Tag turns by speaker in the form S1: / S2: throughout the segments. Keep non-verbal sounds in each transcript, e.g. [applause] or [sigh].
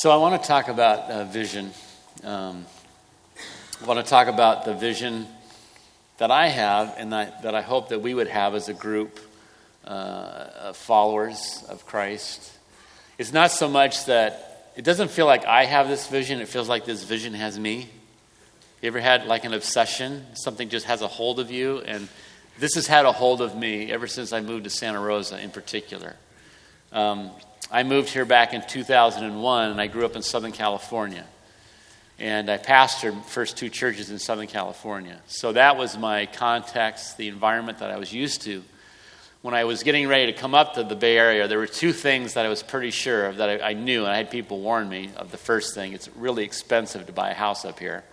S1: So I want to talk about uh, vision. Um, I want to talk about the vision that I have and that, that I hope that we would have as a group uh, of followers of Christ. It's not so much that it doesn't feel like I have this vision, it feels like this vision has me. You ever had like an obsession? Something just has a hold of you, and this has had a hold of me ever since I moved to Santa Rosa in particular. Um, I moved here back in 2001, and I grew up in Southern California. And I pastored first two churches in Southern California. So that was my context, the environment that I was used to. When I was getting ready to come up to the Bay Area, there were two things that I was pretty sure of that I, I knew, and I had people warn me of the first thing it's really expensive to buy a house up here.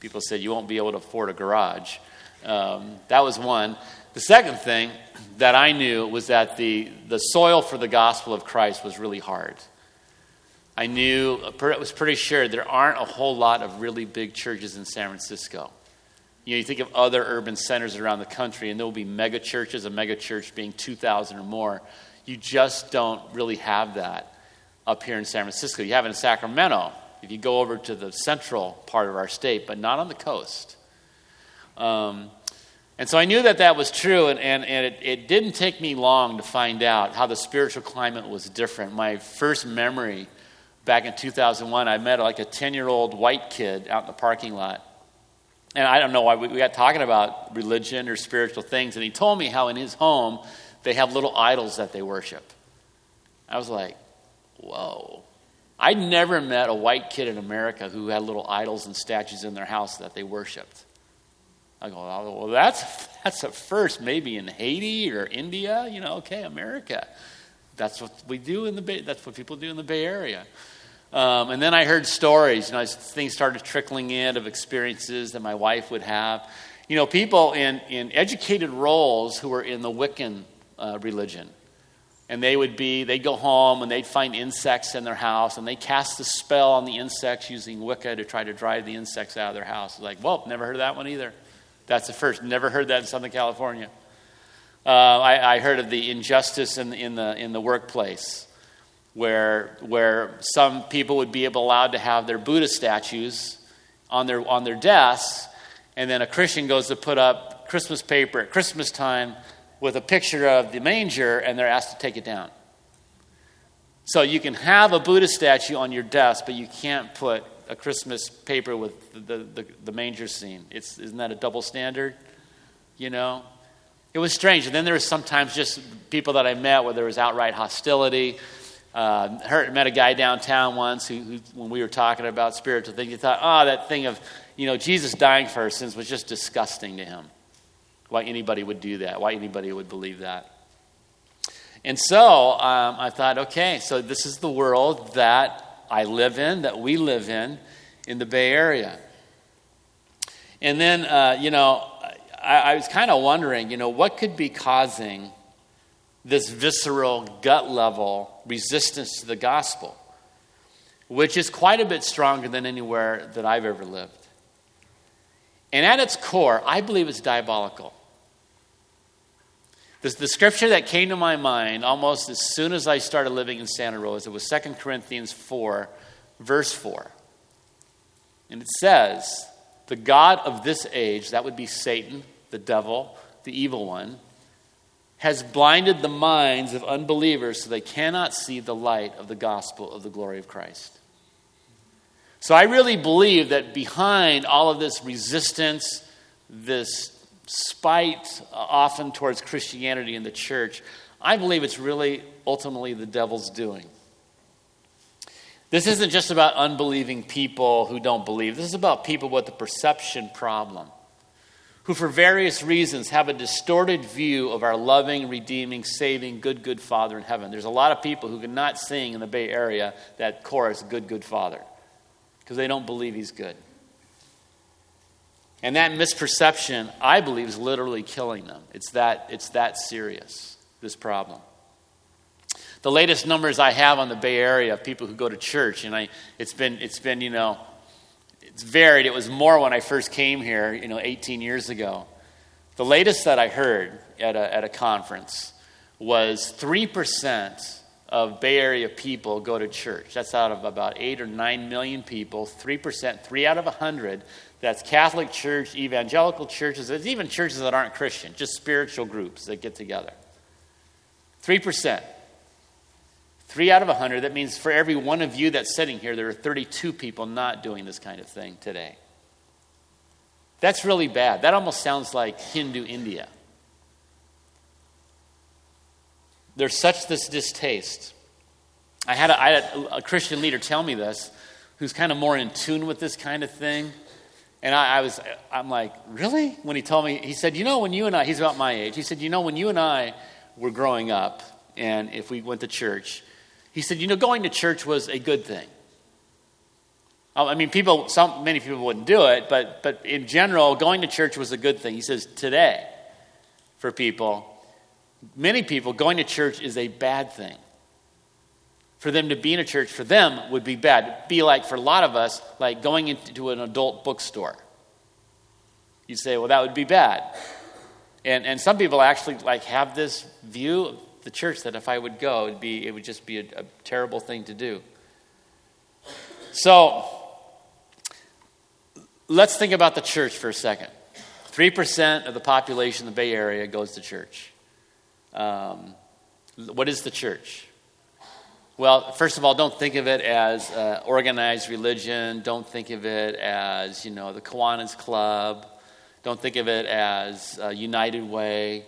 S1: People said you won't be able to afford a garage. Um, that was one. The second thing that I knew was that the, the soil for the gospel of Christ was really hard. I knew, I was pretty sure there aren't a whole lot of really big churches in San Francisco. You know, you think of other urban centers around the country, and there will be mega churches, a mega church being 2,000 or more. You just don't really have that up here in San Francisco. You have it in Sacramento, if you go over to the central part of our state, but not on the coast. Um, and so I knew that that was true, and, and, and it, it didn't take me long to find out how the spiritual climate was different. My first memory back in 2001, I met like a 10 year old white kid out in the parking lot. And I don't know why we got talking about religion or spiritual things, and he told me how in his home they have little idols that they worship. I was like, whoa. I'd never met a white kid in America who had little idols and statues in their house that they worshiped. I go, oh, well, that's, [laughs] that's a first, maybe in Haiti or India, you know, okay, America. That's what we do in the Bay, that's what people do in the Bay Area. Um, and then I heard stories, you know, things started trickling in of experiences that my wife would have. You know, people in, in educated roles who were in the Wiccan uh, religion. And they would be, they'd go home and they'd find insects in their house and they cast a spell on the insects using Wicca to try to drive the insects out of their house. It's like, well, never heard of that one either. That's the first. Never heard that in Southern California. Uh, I, I, heard of the injustice in, in, the, in the workplace where, where some people would be allowed to have their Buddha statues on their, on their desks, and then a Christian goes to put up Christmas paper at Christmas time with a picture of the manger, and they're asked to take it down. So you can have a Buddha statue on your desk, but you can't put a Christmas paper with the, the, the, manger scene. It's, isn't that a double standard? You know? It was strange. And then there was sometimes just people that I met where there was outright hostility. Uh, heard, met a guy downtown once who, who, when we were talking about spiritual things, he thought, oh, that thing of, you know, Jesus dying for our sins was just disgusting to him. Why anybody would do that, why anybody would believe that. And so um, I thought, okay, so this is the world that I live in, that we live in, in the Bay Area. And then, uh, you know, I, I was kind of wondering, you know, what could be causing this visceral, gut level resistance to the gospel, which is quite a bit stronger than anywhere that I've ever lived. And at its core, I believe it's diabolical. The, the scripture that came to my mind almost as soon as I started living in Santa Rosa was 2 Corinthians 4, verse 4. And it says, The God of this age, that would be Satan, the devil, the evil one, has blinded the minds of unbelievers so they cannot see the light of the gospel of the glory of Christ. So I really believe that behind all of this resistance, this spite uh, often towards Christianity and the church, I believe it's really ultimately the devil's doing. This isn't just about unbelieving people who don't believe. This is about people with a perception problem, who, for various reasons, have a distorted view of our loving, redeeming, saving, good, good Father in heaven. There's a lot of people who cannot sing in the Bay Area that chorus, Good, Good Father, because they don't believe He's good. And that misperception, I believe, is literally killing them. It's that, it's that serious, this problem. The latest numbers I have on the Bay Area of people who go to church, and I, it's been, it's been, you know, it's varied. It was more when I first came here, you know, 18 years ago. The latest that I heard at a, at a conference was 3% of Bay Area people go to church. That's out of about 8 or 9 million people, 3%, 3 out of 100. That's Catholic church, evangelical churches, there's even churches that aren't Christian, just spiritual groups that get together. 3%. 3 out of 100. That means for every one of you that's sitting here, there are 32 people not doing this kind of thing today. That's really bad. That almost sounds like Hindu India. There's such this distaste. I had, a, I had a, Christian leader tell me this, who's kind of more in tune with this kind of thing. And I, I, was, I'm like, really? When he told me, he said, you know, when you and I, he's about my age, he said, you know, when you and I were growing up, and if we went to church, he said, you know, going to church was a good thing. Oh, I mean, people, some, many people wouldn't do it, but, but in general, going to church was a good thing. He says, today, for people, many people, going to church is a bad thing. For them to be in a church, for them, would be bad. It'd be like, for a lot of us, like going into an adult bookstore. You'd say, well, that would be bad. And, and some people actually like have this view of the church that if I would go, it'd be, it would just be a, a terrible thing to do. So, let's think about the church for a second. 3% of the population in the Bay Area goes to church. Um, what is the church? Well, first of all, don't think of it as uh, organized religion. Don't think of it as, you know, the Kiwanis Club. Don't think of it as uh, United Way.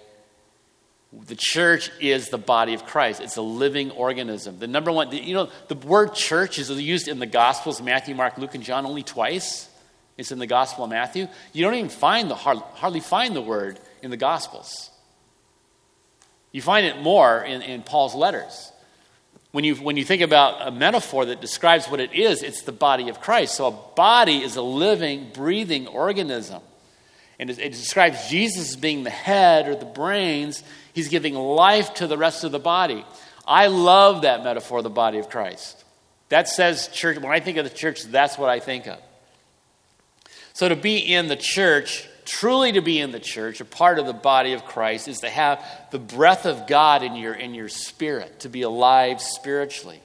S1: The church is the body of Christ. It's a living organism. The number one, you know, the word church is used in the Gospels Matthew, Mark, Luke, and John only twice. It's in the Gospel of Matthew. You don't even find the hardly find the word in the Gospels. You find it more in, in Paul's letters. When you, when you think about a metaphor that describes what it is, it's the body of Christ. So a body is a living, breathing organism. And it, it describes Jesus as being the head or the brains. He's giving life to the rest of the body. I love that metaphor, the body of Christ. That says church. When I think of the church, that's what I think of. So to be in the church truly to be in the church, a part of the body of Christ, is to have the breath of God in your, in your spirit, to be alive spiritually.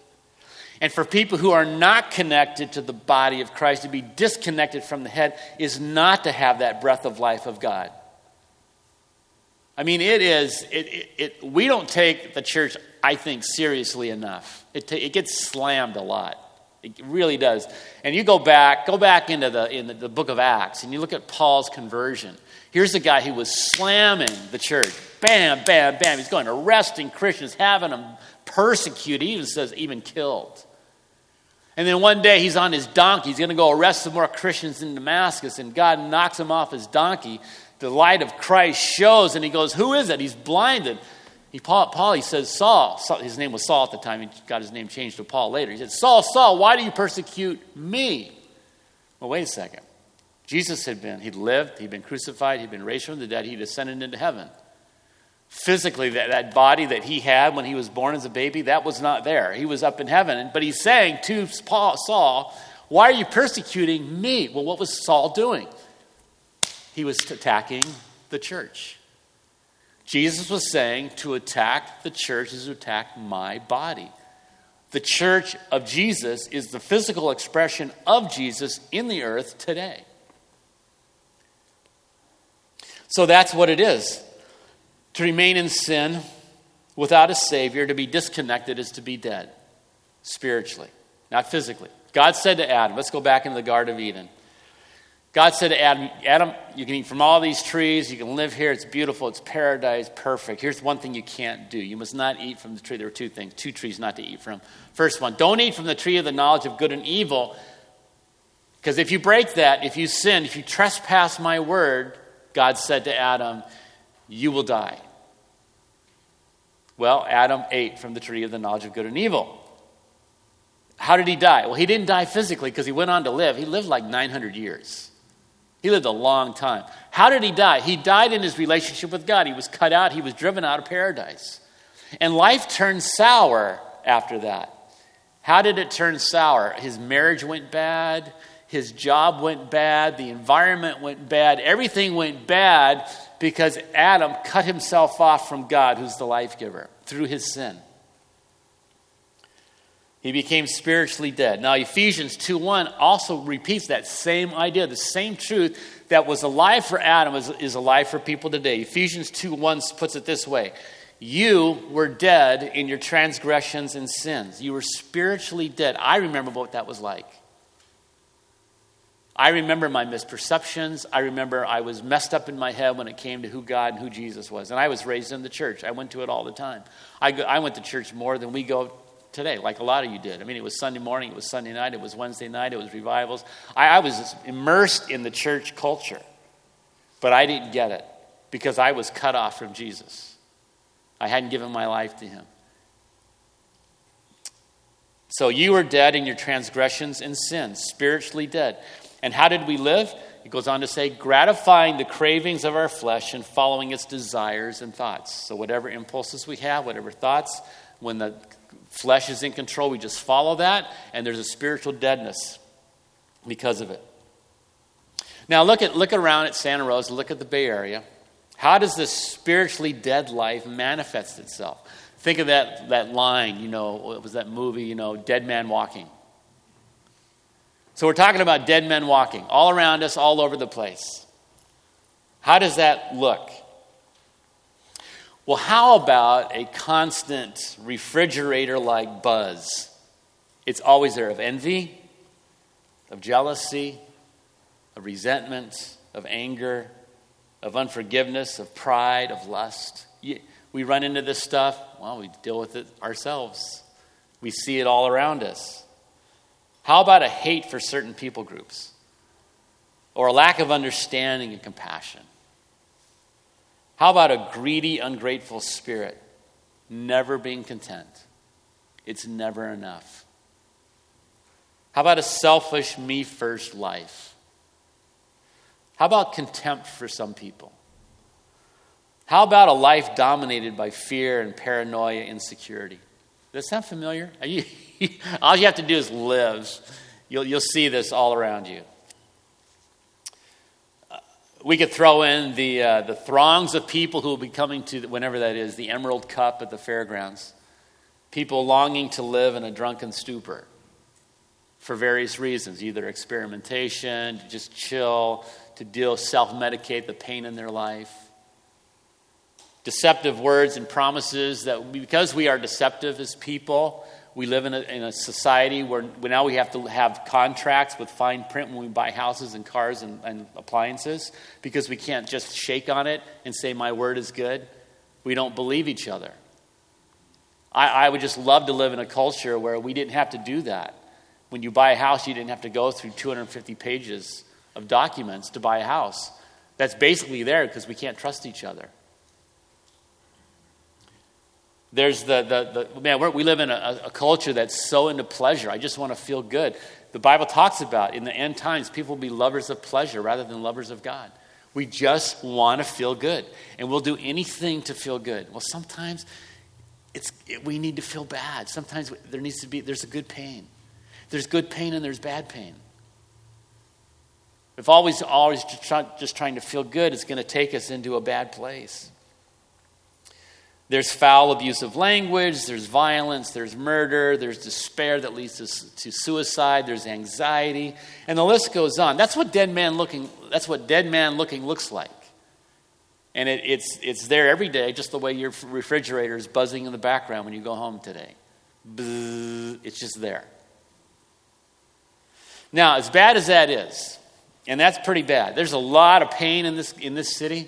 S1: And for people who are not connected to the body of Christ, to be disconnected from the head, is not to have that breath of life of God. I mean, it is, it, it, it we don't take the church, I think, seriously enough. It, t- it gets slammed a lot. It really does. And you go back, go back into the, in the, the book of Acts, and you look at Paul's conversion. Here's a guy who was slamming the church. Bam, bam, bam. He's going arresting Christians, having them persecuted. He even says, even killed. And then one day he's on his donkey. He's going to go arrest some more Christians in Damascus, and God knocks him off his donkey. The light of Christ shows, and he goes, Who is it? He's blinded. He, Paul, Paul, he says, Saul, his name was Saul at the time, he got his name changed to Paul later. He said, Saul, Saul, why do you persecute me? Well, wait a second. Jesus had been, he'd lived, he'd been crucified, he'd been raised from the dead, he'd ascended into heaven. Physically, that, that body that he had when he was born as a baby, that was not there. He was up in heaven. But he's saying to Paul, Saul, Why are you persecuting me? Well, what was Saul doing? He was attacking the church. Jesus was saying to attack the church is to attack my body. The church of Jesus is the physical expression of Jesus in the earth today. So that's what it is. To remain in sin without a Savior, to be disconnected, is to be dead spiritually, not physically. God said to Adam, let's go back into the Garden of Eden. God said to Adam, Adam, you can eat from all these trees, you can live here, it's beautiful, it's paradise, perfect. Here's one thing you can't do. You must not eat from the tree. There are two things, two trees not to eat from. First one, don't eat from the tree of the knowledge of good and evil. Because if you break that, if you sin, if you trespass my word, God said to Adam, you will die. Well, Adam ate from the tree of the knowledge of good and evil. How did he die? Well, he didn't die physically because he went on to live. He lived like 900 years. He lived a long time. How did he die? He died in his relationship with God. He was cut out, he was driven out of paradise. And life turned sour after that. How did it turn sour? His marriage went bad, his job went bad, the environment went bad, everything went bad because Adam cut himself off from God, who's the life giver, through his sin. He became spiritually dead. Now, Ephesians 2 1 also repeats that same idea, the same truth that was alive for Adam is, is alive for people today. Ephesians 2 1 puts it this way You were dead in your transgressions and sins. You were spiritually dead. I remember what that was like. I remember my misperceptions. I remember I was messed up in my head when it came to who God and who Jesus was. And I was raised in the church. I went to it all the time. I, go, I went to church more than we go today, like a lot of you did. I mean, it was Sunday morning, it was Sunday night, it was Wednesday night, it was revivals. I, I was immersed in the church culture, but I didn't get it because I was cut off from Jesus. I hadn't given my life to him. So you were dead in your transgressions and sins, spiritually dead. And how did we live? It goes on to say, gratifying the cravings of our flesh and following its desires and thoughts. So, whatever impulses we have, whatever thoughts, when the flesh is in control, we just follow that, and there's a spiritual deadness because of it. Now, look, at, look around at Santa Rosa, look at the Bay Area. How does this spiritually dead life manifest itself? Think of that, that line, you know, it was that movie, you know, Dead Man Walking. So we're talking about dead men walking all around us, all over the place. How does that look? Well, how about a constant refrigerator like buzz? It's always there of envy, of jealousy, of resentment, of anger, of unforgiveness, of pride, of lust. We run into this stuff, well, we deal with it ourselves. We see it all around us. How about a hate for certain people groups? Or a lack of understanding and compassion? How about a greedy, ungrateful spirit? Never being content. It's never enough. How about a selfish, me first life? How about contempt for some people? How about a life dominated by fear and paranoia, insecurity? Does that sound familiar? You, [laughs] all you have to do is live. You'll, you'll see this all around you. We could throw in the, uh, the throngs of people who will be coming to, whenever that is, the Emerald Cup at the fairgrounds. People longing to live in a drunken stupor for various reasons either experimentation, to just chill, to deal, self medicate the pain in their life deceptive words and promises that because we are deceptive as people, we live in a, in a society where now we have to have contracts with fine print when we buy houses and cars and, and appliances because we can't just shake on it and say, My word is good. We don't believe each other. I, I would just love to live in a culture where we didn't have to do that. When you buy a house, you didn't have to go through 250 pages of documents to buy a house. That's basically there because we can't trust each other. There's the, the, the man, we live in a, a culture that's so into pleasure. I just want to feel good. The Bible talks about in the end times, people will be lovers of pleasure rather than lovers of God. We just want to feel good, and we'll do anything to feel good. Well, sometimes it's, it, we need to feel bad. Sometimes there needs to be, there's a good pain. There's good pain and there's bad pain. If always, always just trying to feel good, it's going to take us into a bad place. There's foul, abuse of language, there's violence, there's murder, there's despair that leads to, to suicide, there's anxiety, and the list goes on. That's what dead man looking, that's what dead man looking looks like. And it, it's, it's there every day, just the way your refrigerator is buzzing in the background when you go home today. It's just there. Now, as bad as that is, and that's pretty bad, there's a lot of pain in this, in this city.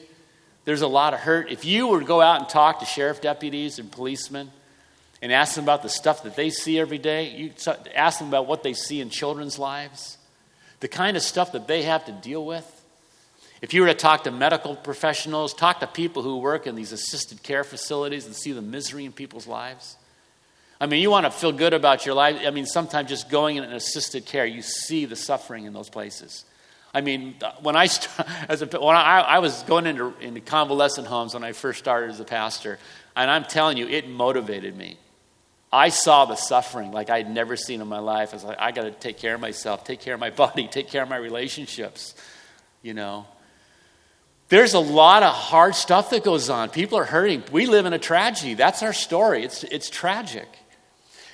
S1: There's a lot of hurt. If you were to go out and talk to sheriff deputies and policemen and ask them about the stuff that they see every day, you ask them about what they see in children's lives, the kind of stuff that they have to deal with. If you were to talk to medical professionals, talk to people who work in these assisted care facilities and see the misery in people's lives. I mean, you want to feel good about your life. I mean, sometimes just going in an assisted care, you see the suffering in those places. I mean, when I, [laughs] as a, when I, I was going into, into convalescent homes when I first started as a pastor, and I'm telling you, it motivated me. I saw the suffering like I'd never seen in my life. I was like, I got to take care of myself, take care of my [laughs] body, take care of my relationships, you know. There's a lot of hard stuff that goes on. People are hurting. We live in a tragedy. That's our story. It's, it's tragic.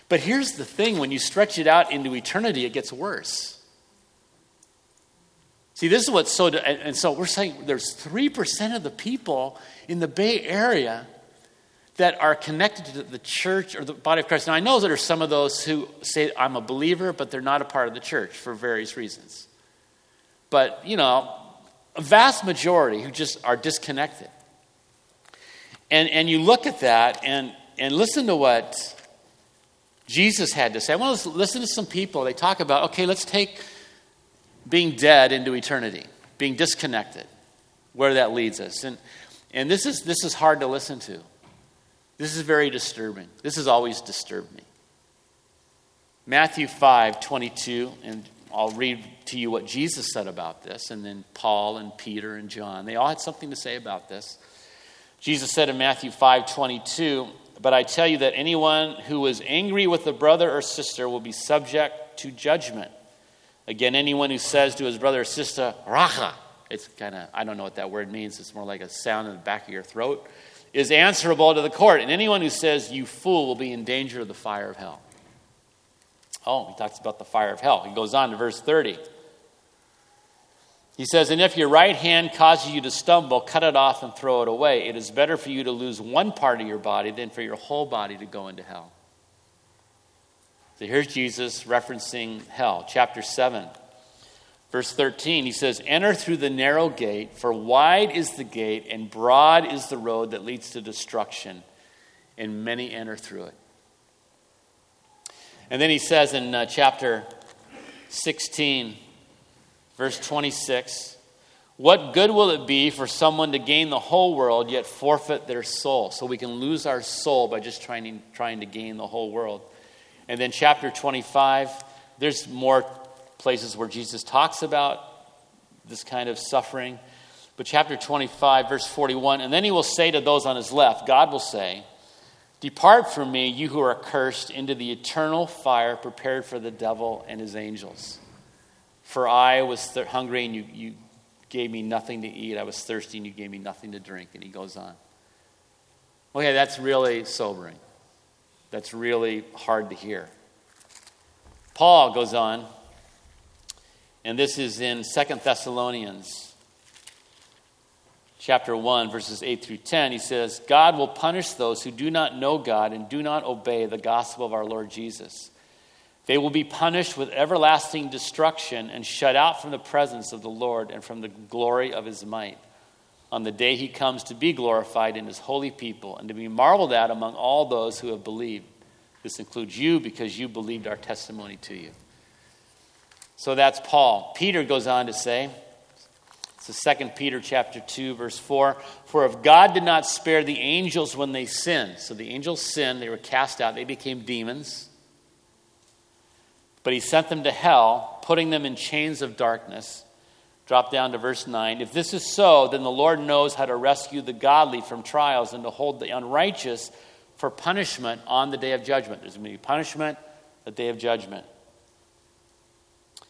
S1: But here's the thing when you stretch it out into eternity, it gets worse. See, this is what's so, and so we're saying there's 3% of the people in the Bay Area that are connected to the church or the body of Christ. Now, I know there are some of those who say, I'm a believer, but they're not a part of the church for various reasons. But, you know, a vast majority who just are disconnected. And, and you look at that and, and listen to what Jesus had to say. I want to listen to some people. They talk about, okay, let's take being dead into eternity, being disconnected, where that leads us. And, and this, is, this is hard to listen to. This is very disturbing. This has always disturbed me. Matthew 5 22, and I'll read to you what Jesus said about this, and then Paul and Peter and John. They all had something to say about this. Jesus said in Matthew 5 22, But I tell you that anyone who is angry with a brother or sister will be subject to judgment. Again, anyone who says to his brother or sister, Raca, it's kind of, I don't know what that word means, it's more like a sound in the back of your throat is answerable to the court. And anyone who says, you fool, will be in danger of the fire of hell. Oh, he talks about the fire of hell. He goes on to verse 30. He says, And if your right hand causes you to stumble, cut it off and throw it away. It is better for you to lose one part of your body than for your whole body to go into hell. So here's Jesus referencing hell, chapter 7. Verse 13, he says, Enter through the narrow gate, for wide is the gate, and broad is the road that leads to destruction, and many enter through it. And then he says in uh, chapter 16, verse 26, What good will it be for someone to gain the whole world yet forfeit their soul? So we can lose our soul by just trying trying to gain the whole world. And then chapter 25, there's more places where Jesus talks about this kind of suffering. But chapter 25, verse 41, and then he will say to those on his left, God will say, Depart from me, you who are cursed, into the eternal fire prepared for the devil and his angels. For I was th- hungry and you, you gave me nothing to eat. I was thirsty and you gave me nothing to drink. And he goes on. Okay, that's really sobering. That's really hard to hear. Paul goes on and this is in Second Thessalonians chapter 1, verses 8 through 10. He says, God will punish those who do not know God and do not obey the gospel of our Lord Jesus. They will be punished with everlasting destruction and shut out from the presence of the Lord and from the glory of his might on the day he comes to be glorified in his holy people and to be marveled at among all those who have believed. This includes you because you believed our testimony to you. So that's Paul. Peter goes on to say, it's the 2 Peter chapter 2, verse 4. For if God did not spare the angels when they sinned, so the angels sinned, they were cast out, they became demons. But he sent them to hell, putting them in chains of darkness. Drop down to verse 9. If this is so, then the Lord knows how to rescue the godly from trials and to hold the unrighteous for punishment on the day of judgment. There's going to be punishment, the day of judgment.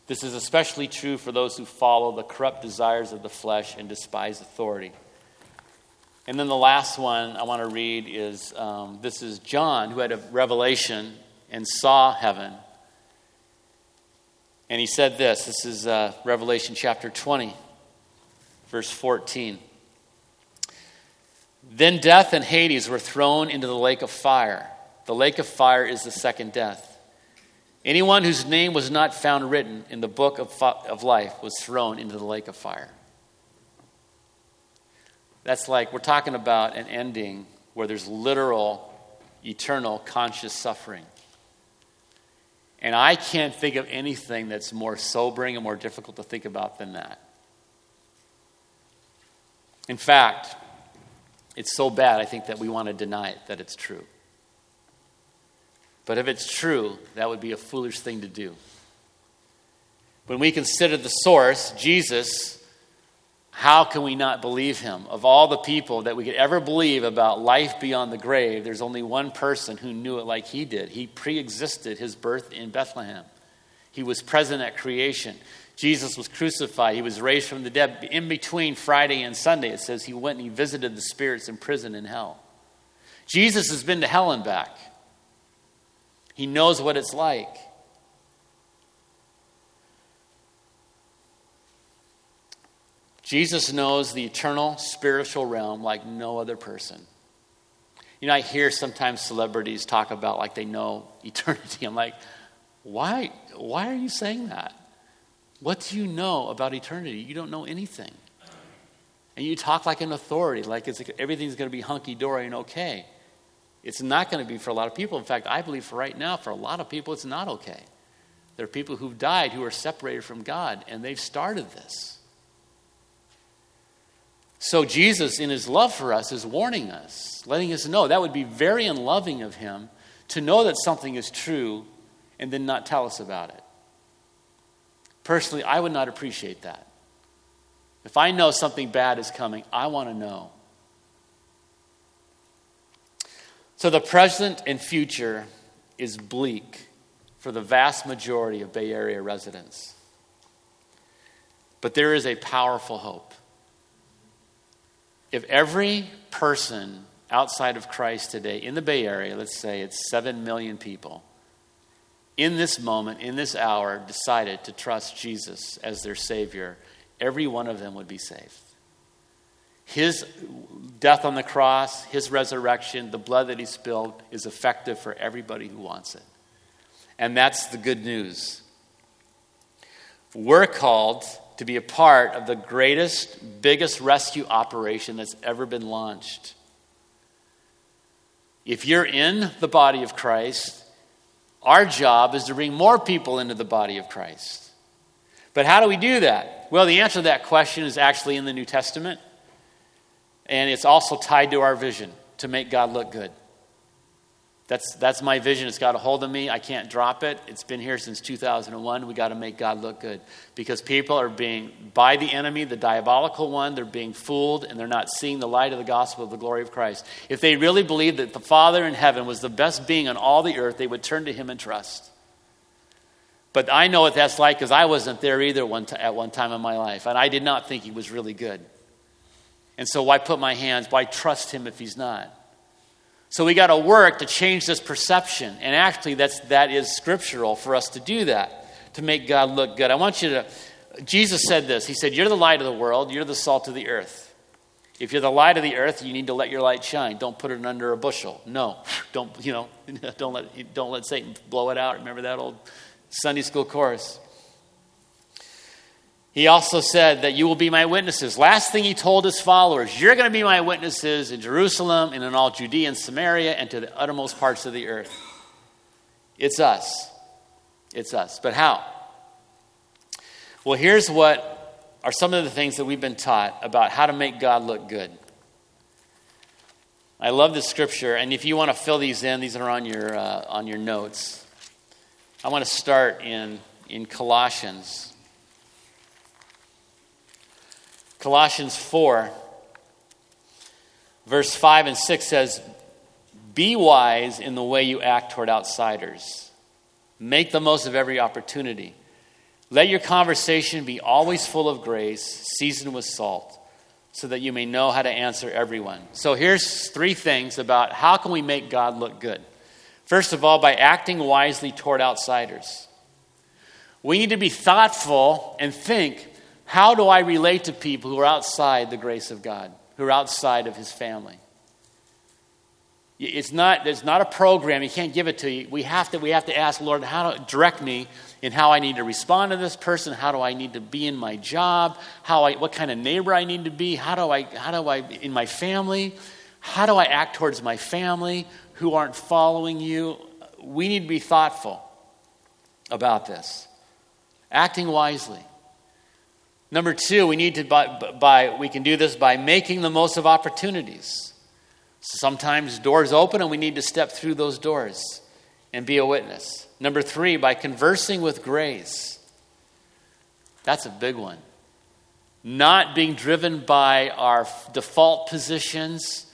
S1: This is especially true for those who follow the corrupt desires of the flesh and despise authority. And then the last one I want to read is um, this is John, who had a revelation and saw heaven. And he said this this is uh, Revelation chapter 20, verse 14. Then death and Hades were thrown into the lake of fire. The lake of fire is the second death. Anyone whose name was not found written in the book of, of life was thrown into the lake of fire. That's like we're talking about an ending where there's literal, eternal, conscious suffering. And I can't think of anything that's more sobering and more difficult to think about than that. In fact, it's so bad, I think, that we want to deny it, that it's true. But if it's true, that would be a foolish thing to do. When we consider the source, Jesus, how can we not believe him? Of all the people that we could ever believe about life beyond the grave, there's only one person who knew it like he did. He pre existed his birth in Bethlehem, he was present at creation. Jesus was crucified. He was raised from the dead. In between Friday and Sunday, it says he went and he visited the spirits in prison in hell. Jesus has been to hell and back. He knows what it's like. Jesus knows the eternal spiritual realm like no other person. You know, I hear sometimes celebrities talk about like they know [laughs] eternity. I'm like, why, why are you saying that? What do you know about eternity? You don't know anything. And you talk like an authority, like it's, everything's going to be hunky dory and okay. It's not going to be for a lot of people. In fact, I believe for right now, for a lot of people, it's not okay. There are people who've died who are separated from God, and they've started this. So, Jesus, in his love for us, is warning us, letting us know that would be very unloving of him to know that something is true and then not tell us about it. Personally, I would not appreciate that. If I know something bad is coming, I want to know. So, the present and future is bleak for the vast majority of Bay Area residents. But there is a powerful hope. If every person outside of Christ today in the Bay Area, let's say it's 7 million people, in this moment, in this hour, decided to trust Jesus as their Savior, every one of them would be saved. His death on the cross, His resurrection, the blood that He spilled is effective for everybody who wants it. And that's the good news. We're called to be a part of the greatest, biggest rescue operation that's ever been launched. If you're in the body of Christ, our job is to bring more people into the body of Christ. But how do we do that? Well, the answer to that question is actually in the New Testament, and it's also tied to our vision to make God look good. That's, that's my vision. It's got a hold of me. I can't drop it. It's been here since 2001. We got to make God look good because people are being, by the enemy, the diabolical one, they're being fooled and they're not seeing the light of the gospel of the glory of Christ. If they really believed that the Father in heaven was the best being on all the earth, they would turn to him and trust. But I know what that's like because I wasn't there either one t- at one time in my life, and I did not think he was really good. And so, why put my hands? Why trust him if he's not? So we got to work to change this perception. And actually, that's, that is scriptural for us to do that, to make God look good. I want you to, Jesus said this He said, You're the light of the world, you're the salt of the earth. If you're the light of the earth, you need to let your light shine. Don't put it under a bushel. No, don't, you know, [laughs] don't let, don't let Satan blow it out. Remember that old Sunday school chorus? He also said that you will be my witnesses. Last thing he told his followers, you're going to be my witnesses in Jerusalem and in all Judea and Samaria and to the uttermost parts of the earth. It's us. It's us. But how? Well, here's what are some of the things that we've been taught about how to make God look good. I love this scripture, and if you want to fill these in, these are on your, uh, on your notes. I want to start in, in Colossians Colossians 4, verse 5 and 6 says, Be wise in the way you act toward outsiders. Make the most of every opportunity. Let your conversation be always full of grace, seasoned with salt, so that you may know how to answer everyone. So here's three things about how can we make God look good. First of all, by acting wisely toward outsiders. We need to be thoughtful and think how do I relate to people who are outside the grace of God, who are outside of His family? It's not, there's not a program. He can't give it to you. We have to, we have to ask, Lord, how to direct me in how I need to respond to this person. How do I need to be in my job? How I, what kind of neighbor I need to be? How do I, how do I, in my family? How do I act towards my family who aren't following you? We need to be thoughtful about this. Acting wisely. Number two, we need to by, by, we can do this by making the most of opportunities. Sometimes doors open and we need to step through those doors and be a witness. Number three, by conversing with grace. That's a big one. Not being driven by our default positions,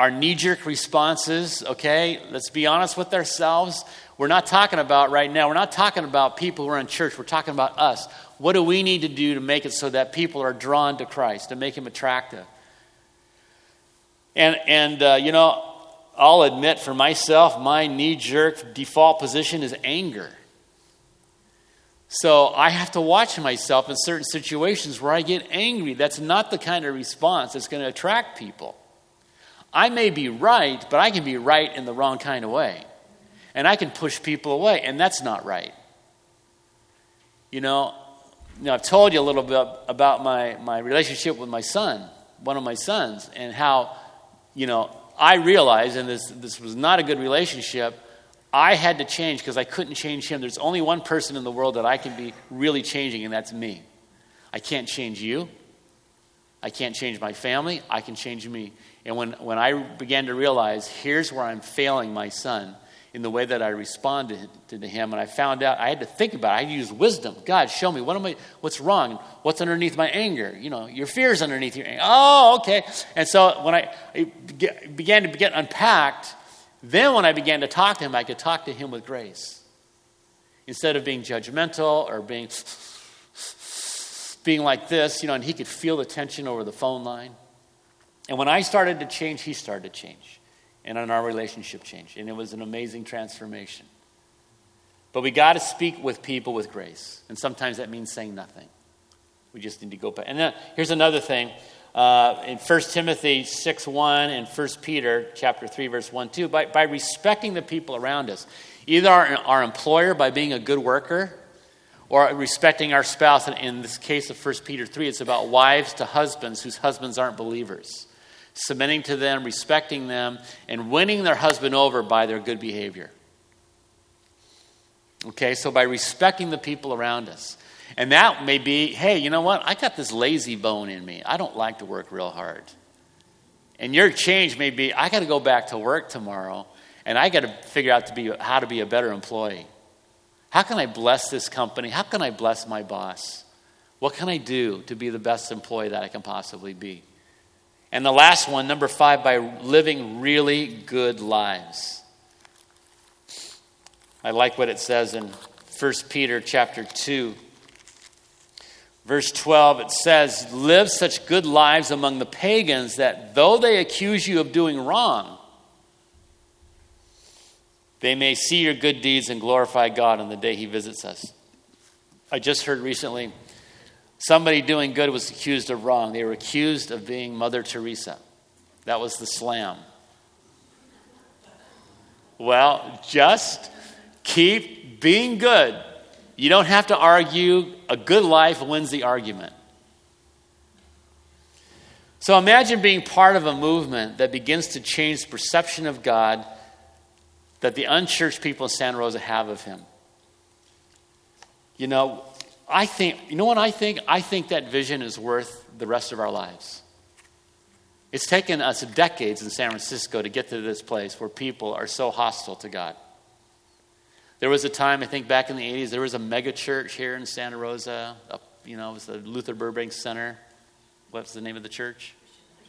S1: our knee jerk responses, okay? Let's be honest with ourselves. We're not talking about right now, we're not talking about people who are in church, we're talking about us. What do we need to do to make it so that people are drawn to Christ, to make him attractive? And, and uh, you know, I'll admit for myself, my knee jerk default position is anger. So I have to watch myself in certain situations where I get angry. That's not the kind of response that's going to attract people. I may be right, but I can be right in the wrong kind of way. And I can push people away, and that's not right. You know, you know I've told you a little bit about my, my relationship with my son, one of my sons, and how, you know, I realized, and this, this was not a good relationship, I had to change because I couldn't change him. There's only one person in the world that I can be really changing, and that's me. I can't change you. I can't change my family. I can change me. And when, when I began to realize here's where I'm failing my son in the way that I responded to him, and I found out I had to think about it. I use wisdom. God, show me what am I, what's wrong? What's underneath my anger? You know, your fear's underneath your anger. Oh, okay. And so when I, I began to get unpacked, then, when I began to talk to him, I could talk to him with grace. Instead of being judgmental or being, being like this, you know, and he could feel the tension over the phone line. And when I started to change, he started to change. And on our relationship changed. And it was an amazing transformation. But we got to speak with people with grace. And sometimes that means saying nothing. We just need to go back. And then here's another thing uh, in 1 Timothy 6 1 and 1 Peter chapter 3, verse 1 2, by, by respecting the people around us. Either our, our employer by being a good worker, or respecting our spouse. And in this case of 1 Peter 3, it's about wives to husbands whose husbands aren't believers. Submitting to them, respecting them, and winning their husband over by their good behavior. Okay, so by respecting the people around us. And that may be, hey, you know what? I got this lazy bone in me. I don't like to work real hard. And your change may be, I got to go back to work tomorrow and I got to figure out to be, how to be a better employee. How can I bless this company? How can I bless my boss? What can I do to be the best employee that I can possibly be? And the last one, number five, by living really good lives. I like what it says in 1 Peter chapter 2. Verse 12, it says, Live such good lives among the pagans that though they accuse you of doing wrong, they may see your good deeds and glorify God on the day He visits us. I just heard recently somebody doing good was accused of wrong. They were accused of being Mother Teresa. That was the slam. Well, just keep being good you don't have to argue. A good life wins the argument. So imagine being part of a movement that begins to change the perception of God that the unchurched people in Santa Rosa have of Him. You know, I think, you know what I think? I think that vision is worth the rest of our lives. It's taken us decades in San Francisco to get to this place where people are so hostile to God. There was a time, I think back in the 80s, there was a mega church here in Santa Rosa. Up, you know, it was the Luther Burbank Center. What's the name of the church?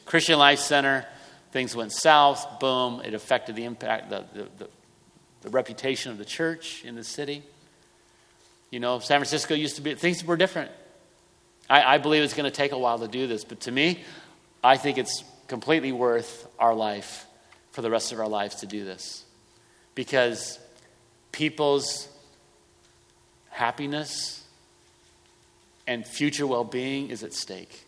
S1: Christian Life Center. Things went south. Boom. It affected the impact, the, the, the, the reputation of the church in the city. You know, San Francisco used to be, things were different. I, I believe it's going to take a while to do this, but to me, I think it's completely worth our life for the rest of our lives to do this. Because people's happiness and future well being is at stake.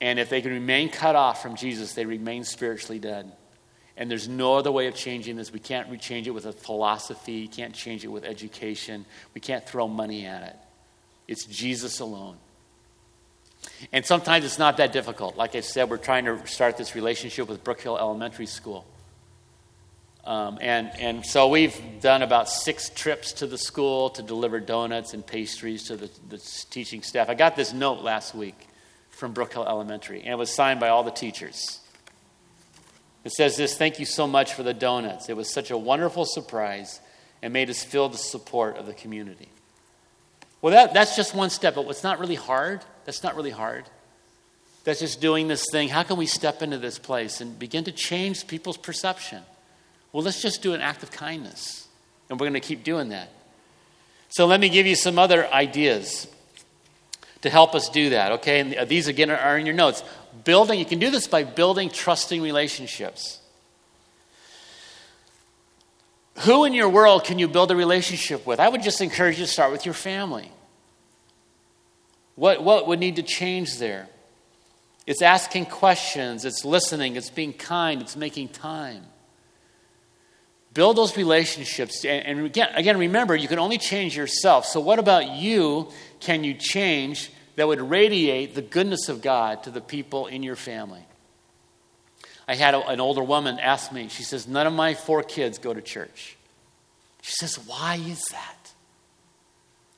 S1: And if they can remain cut off from Jesus, they remain spiritually dead. And there's no other way of changing this. We can't change it with a philosophy. You can't change it with education. We can't throw money at it. It's Jesus alone. And sometimes it's not that difficult. Like I said, we're trying to start this relationship with Brookhill Elementary School. Um, and, and so we've done about six trips to the school to deliver donuts and pastries to the, the teaching staff. I got this note last week from Brookhill Elementary, and it was signed by all the teachers. It says this Thank you so much for the donuts. It was such a wonderful surprise and made us feel the support of the community. Well, that, that's just one step, but what's not really hard, that's not really hard. That's just doing this thing. How can we step into this place and begin to change people's perception? Well, let's just do an act of kindness. And we're going to keep doing that. So let me give you some other ideas to help us do that, okay? And uh, these again are in your notes. Building, you can do this by building trusting relationships. who in your world can you build a relationship with? I would just encourage you to start with your family. What, what would need to change there? It's asking questions, it's listening, it's being kind, it's making time. Build those relationships. And, and again, again, remember, you can only change yourself. So, what about you can you change that would radiate the goodness of God to the people in your family? I had a, an older woman ask me, she says, None of my four kids go to church. She says, Why is that?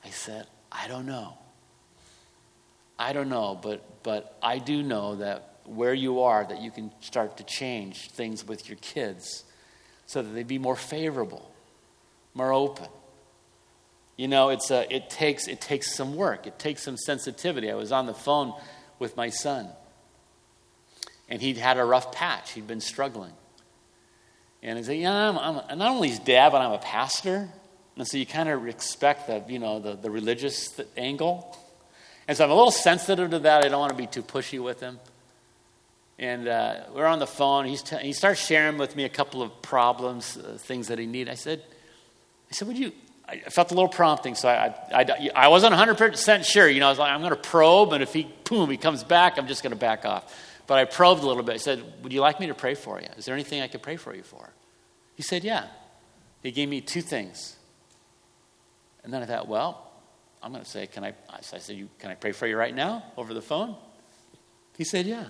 S1: I said, I don't know. I don't know, but, but I do know that where you are, that you can start to change things with your kids so that they be more favorable, more open. You know, it's a, it, takes, it takes some work, it takes some sensitivity. I was on the phone with my son, and he'd had a rough patch, he'd been struggling. And he said, Yeah, I'm, I'm not only his dad, but I'm a pastor. And so you kind of expect the, you know, the, the religious angle. And so I'm a little sensitive to that. I don't want to be too pushy with him. And uh, we're on the phone. He's t- he starts sharing with me a couple of problems, uh, things that he needed. I said, I said, would you? I felt a little prompting, so I, I, I wasn't 100% sure. You know, I was like, I'm going to probe, and if he, boom, he comes back, I'm just going to back off. But I probed a little bit. I said, Would you like me to pray for you? Is there anything I could pray for you for? He said, Yeah. He gave me two things. And then I thought, Well, I'm going to say, Can I? So I said, Can I pray for you right now over the phone? He said, Yeah.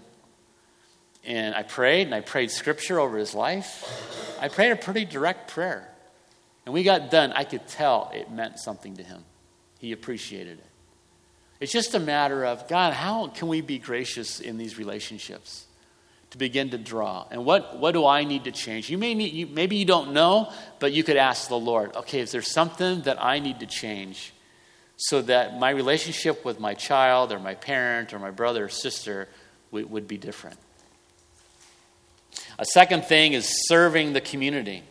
S1: And I prayed, and I prayed scripture over his life. I prayed a pretty direct prayer. And we got done. I could tell it meant something to him. He appreciated it. It's just a matter of, God, how can we be gracious in these relationships? To begin to draw. And what, what do I need to change? You may need, you, maybe you don't know, but you could ask the Lord, okay, is there something that I need to change so that my relationship with my child or my parent or my brother or sister would, would be different? A second thing is serving the community.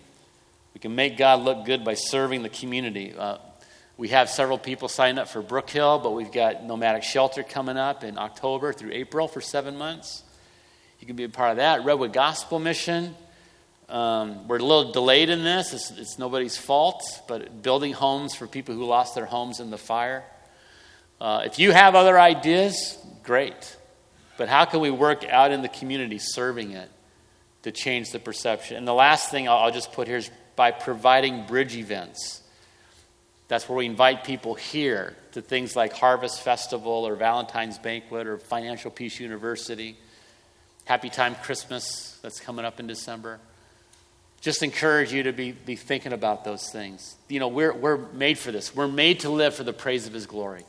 S1: We can make God look good by serving the community. Uh, we have several people signed up for Brook Hill, but we've got Nomadic Shelter coming up in October through April for seven months. You can be a part of that. Redwood Gospel Mission. Um, we're a little delayed in this. It's, it's, nobody's fault, but building homes for people who lost their homes in the fire. Uh, if you have other ideas, great. But how can we work out in the community serving it? to change the perception. And the last thing I'll just put here is by providing bridge events. That's where we invite people here to things like Harvest Festival or Valentine's Banquet or Financial Peace University, Happy Time Christmas that's coming up in December. Just encourage you to be, be thinking about those things. You know, we're, we're made for this. We're made to live for the praise of His glory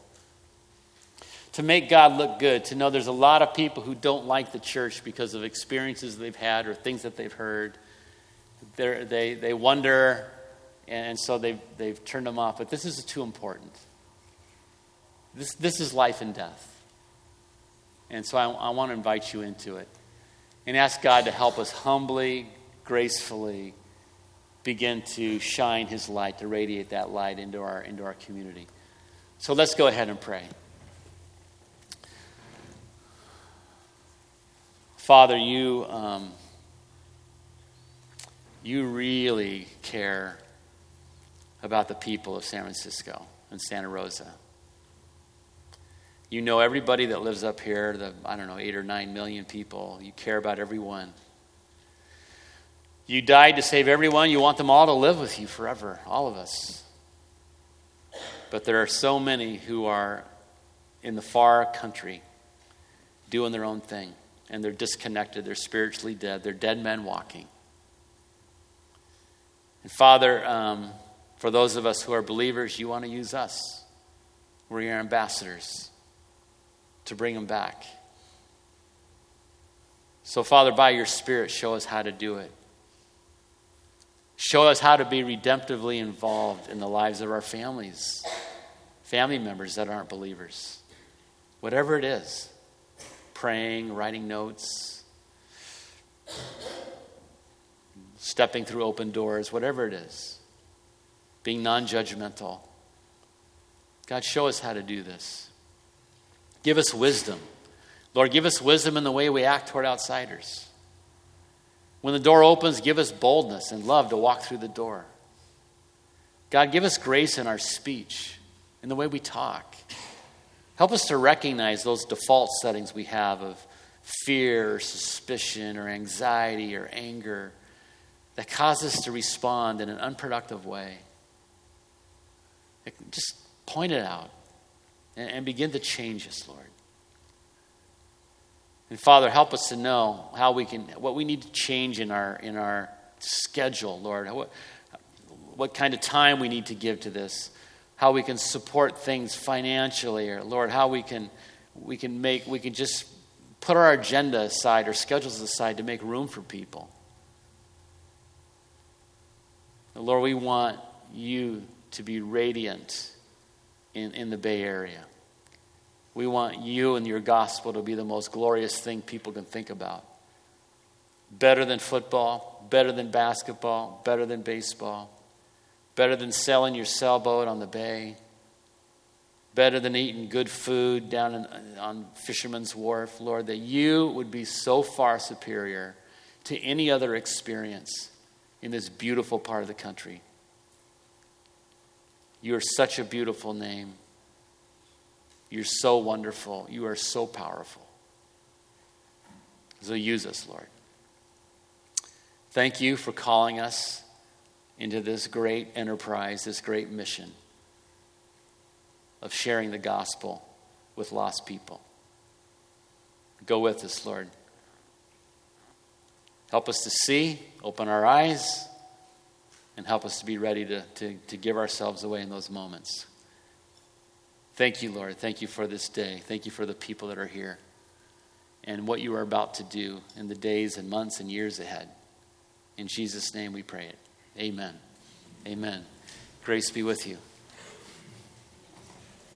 S1: to make God look good, to know there's a lot of people who don't like the church because of experiences they've had or things that they've heard. They're, they they wonder, and so they've, they've turned them off. But this is too important. This, this is life and death. And so I, I want to invite you into it and ask God to help us humbly, gracefully begin to shine His light, to radiate that light into our, into our community. So let's go ahead and pray. Father, you, um, you really care about the people of San Francisco and Santa Rosa. You know everybody that lives up here, the, I don't know, eight or nine million people. You care about everyone. You died to save everyone. You want them all to live with you forever, all of us. But there are so many who are in the far country doing their own thing and they're disconnected. They're spiritually dead. They're dead men walking. And Father, um, for those of us who are believers, you want to use us. We're your ambassadors to bring them back. So, Father, by your Spirit, show us how to do it. Show us how to be redemptively involved in the lives of our families, family members that aren't believers. Whatever it is praying, writing notes, stepping through open doors, whatever it is, being non judgmental. God, show us how to do this. Give us wisdom. Lord, give us wisdom in the way we act toward outsiders. When the door opens, give us boldness and love to walk through the door. God, give us grace in our speech, in the way we talk. Help us to recognize those default settings we have of fear or suspicion or anxiety or anger that cause us to respond in an unproductive way. Just point it out and, begin to change us, Lord. And Father, help us to know how we can, what we need to change in our, in our schedule, Lord. What, what kind of time we need to give to this, how we can support things financially, or Lord, how we can, we can make, we can just put our agenda aside, or schedules aside to make room for people. Lord, we want you to be radiant in, in the Bay Area. We want you and your gospel to be the most glorious thing people can think about. Better than football, better than basketball, better than baseball, better than sailing your sailboat on the bay, better than eating good food down in, on Fisherman's Wharf, Lord, that you would be so far superior to any other experience in this beautiful part of the country. You are such a beautiful name. You're so wonderful. You are so powerful. So use us, Lord. Thank you for calling us into this great enterprise, this great mission of sharing the gospel with lost people. Go with us, Lord. Help us to see, open our eyes, and help us to be ready to, to, to give ourselves away in those moments. Thank you, Lord. Thank you for this day. Thank you for the people that are here and what you are about to do in the days and months and years ahead. In Jesus' name we pray it. Amen. Amen. Grace be with you.